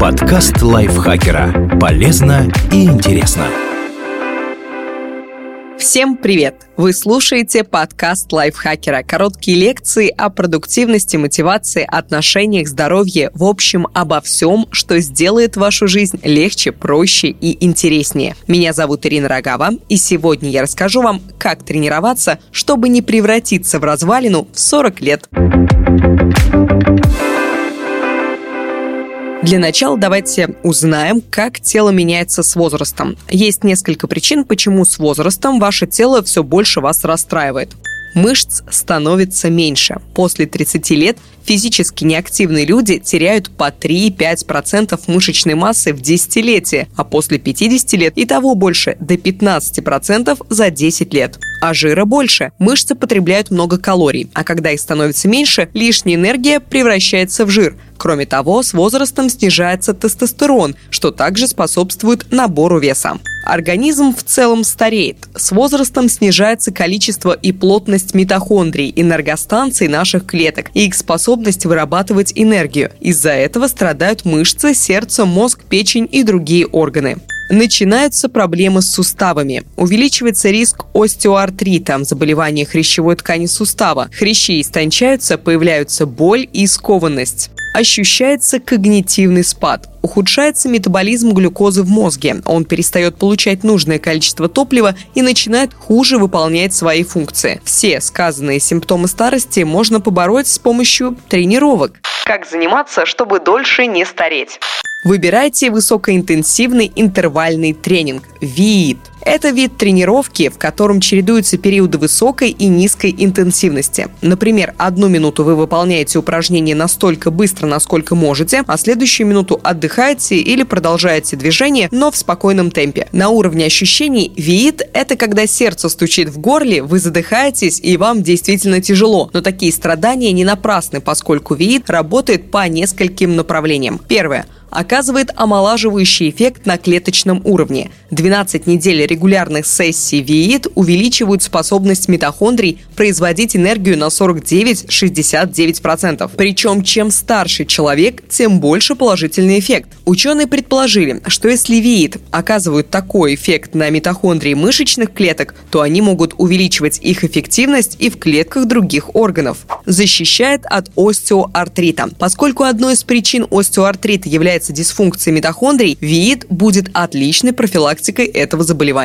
Подкаст лайфхакера. Полезно и интересно. Всем привет! Вы слушаете подкаст лайфхакера. Короткие лекции о продуктивности, мотивации, отношениях, здоровье, в общем, обо всем, что сделает вашу жизнь легче, проще и интереснее. Меня зовут Ирина Рогава, и сегодня я расскажу вам, как тренироваться, чтобы не превратиться в развалину в 40 лет. Для начала давайте узнаем, как тело меняется с возрастом. Есть несколько причин, почему с возрастом ваше тело все больше вас расстраивает мышц становится меньше. После 30 лет физически неактивные люди теряют по 3-5% мышечной массы в десятилетие, а после 50 лет и того больше, до 15% за 10 лет а жира больше. Мышцы потребляют много калорий, а когда их становится меньше, лишняя энергия превращается в жир. Кроме того, с возрастом снижается тестостерон, что также способствует набору веса. Организм в целом стареет. С возрастом снижается количество и плотность митохондрий, энергостанций наших клеток и их способность вырабатывать энергию. Из-за этого страдают мышцы, сердце, мозг, печень и другие органы начинаются проблемы с суставами. Увеличивается риск остеоартрита, заболевания хрящевой ткани сустава. Хрящи истончаются, появляются боль и скованность ощущается когнитивный спад. Ухудшается метаболизм глюкозы в мозге. Он перестает получать нужное количество топлива и начинает хуже выполнять свои функции. Все сказанные симптомы старости можно побороть с помощью тренировок. Как заниматься, чтобы дольше не стареть? Выбирайте высокоинтенсивный интервальный тренинг – ВИИТ. Это вид тренировки, в котором чередуются периоды высокой и низкой интенсивности. Например, одну минуту вы выполняете упражнение настолько быстро, насколько можете, а следующую минуту отдыхаете или продолжаете движение, но в спокойном темпе. На уровне ощущений ВИИТ – это когда сердце стучит в горле, вы задыхаетесь и вам действительно тяжело. Но такие страдания не напрасны, поскольку ВИИТ работает по нескольким направлениям. Первое оказывает омолаживающий эффект на клеточном уровне. 12 недель регулярных сессий ВИИТ увеличивают способность митохондрий производить энергию на 49-69%. Причем чем старше человек, тем больше положительный эффект. Ученые предположили, что если ВИИТ оказывают такой эффект на митохондрии мышечных клеток, то они могут увеличивать их эффективность и в клетках других органов. Защищает от остеоартрита. Поскольку одной из причин остеоартрита является дисфункцией митохондрий, ВИИД будет отличной профилактикой этого заболевания.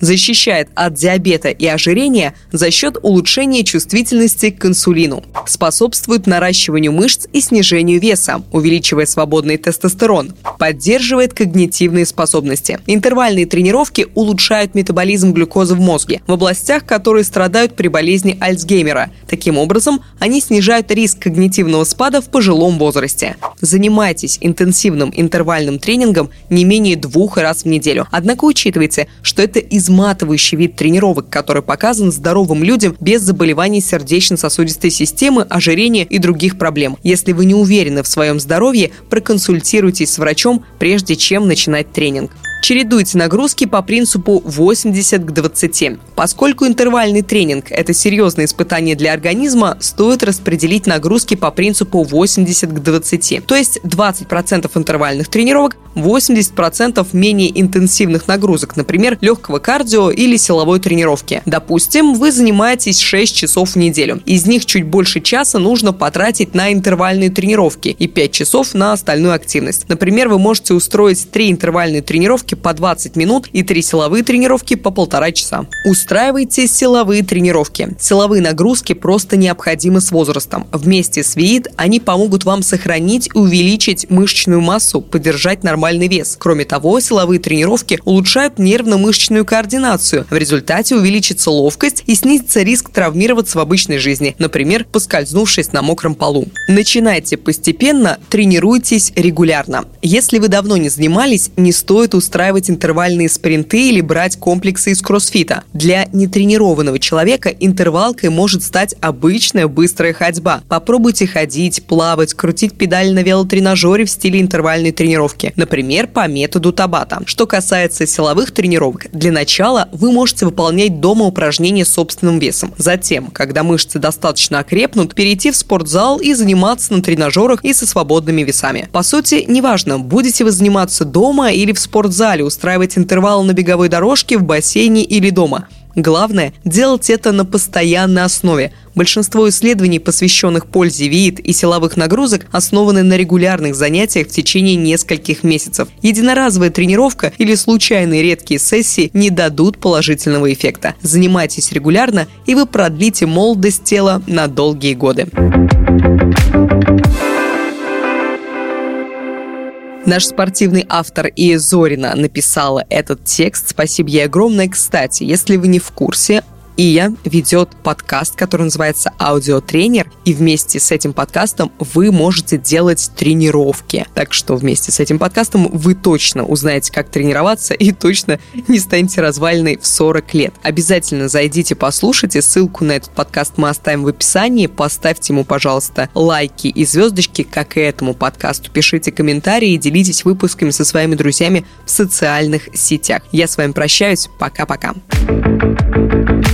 Защищает от диабета и ожирения за счет улучшения чувствительности к инсулину. Способствует наращиванию мышц и снижению веса, увеличивая свободный тестостерон. Поддерживает когнитивные способности. Интервальные тренировки улучшают метаболизм глюкозы в мозге в областях, которые страдают при болезни Альцгеймера. Таким образом, они снижают риск когнитивного спада в пожилом возрасте. Занимайтесь интенсивным интервальным тренингом не менее двух раз в неделю. Однако учитывайте, что это изматывающий вид тренировок, который показан здоровым людям без заболеваний сердечно-сосудистой системы, ожирения и других проблем. Если вы не уверены в своем здоровье, проконсультируйтесь с врачом, прежде чем начинать тренинг. Чередуйте нагрузки по принципу 80 к 20. Поскольку интервальный тренинг – это серьезное испытание для организма, стоит распределить нагрузки по принципу 80 к 20. То есть 20% интервальных тренировок, 80% менее интенсивных нагрузок, например, легкого кардио или силовой тренировки. Допустим, вы занимаетесь 6 часов в неделю. Из них чуть больше часа нужно потратить на интервальные тренировки и 5 часов на остальную активность. Например, вы можете устроить 3 интервальные тренировки тренировки по 20 минут и 3 силовые тренировки по полтора часа. Устраивайте силовые тренировки. Силовые нагрузки просто необходимы с возрастом. Вместе с ВИИД они помогут вам сохранить и увеличить мышечную массу, поддержать нормальный вес. Кроме того, силовые тренировки улучшают нервно-мышечную координацию. В результате увеличится ловкость и снизится риск травмироваться в обычной жизни, например, поскользнувшись на мокром полу. Начинайте постепенно, тренируйтесь регулярно. Если вы давно не занимались, не стоит устраивать устраивать интервальные спринты или брать комплексы из кроссфита. Для нетренированного человека интервалкой может стать обычная быстрая ходьба. Попробуйте ходить, плавать, крутить педаль на велотренажере в стиле интервальной тренировки, например, по методу Табата. Что касается силовых тренировок, для начала вы можете выполнять дома упражнения с собственным весом. Затем, когда мышцы достаточно окрепнут, перейти в спортзал и заниматься на тренажерах и со свободными весами. По сути, неважно, будете вы заниматься дома или в спортзале, устраивать интервалы на беговой дорожке, в бассейне или дома. Главное – делать это на постоянной основе. Большинство исследований, посвященных пользе вид и силовых нагрузок, основаны на регулярных занятиях в течение нескольких месяцев. Единоразовая тренировка или случайные редкие сессии не дадут положительного эффекта. Занимайтесь регулярно, и вы продлите молодость тела на долгие годы. Наш спортивный автор Ия Зорина написала этот текст. Спасибо ей огромное. Кстати, если вы не в курсе, Ия ведет подкаст, который называется «Аудиотренер», и вместе с этим подкастом вы можете делать тренировки. Так что вместе с этим подкастом вы точно узнаете, как тренироваться и точно не станете развальной в 40 лет. Обязательно зайдите, послушайте. Ссылку на этот подкаст мы оставим в описании. Поставьте ему, пожалуйста, лайки и звездочки, как и этому подкасту. Пишите комментарии и делитесь выпусками со своими друзьями в социальных сетях. Я с вами прощаюсь. Пока-пока.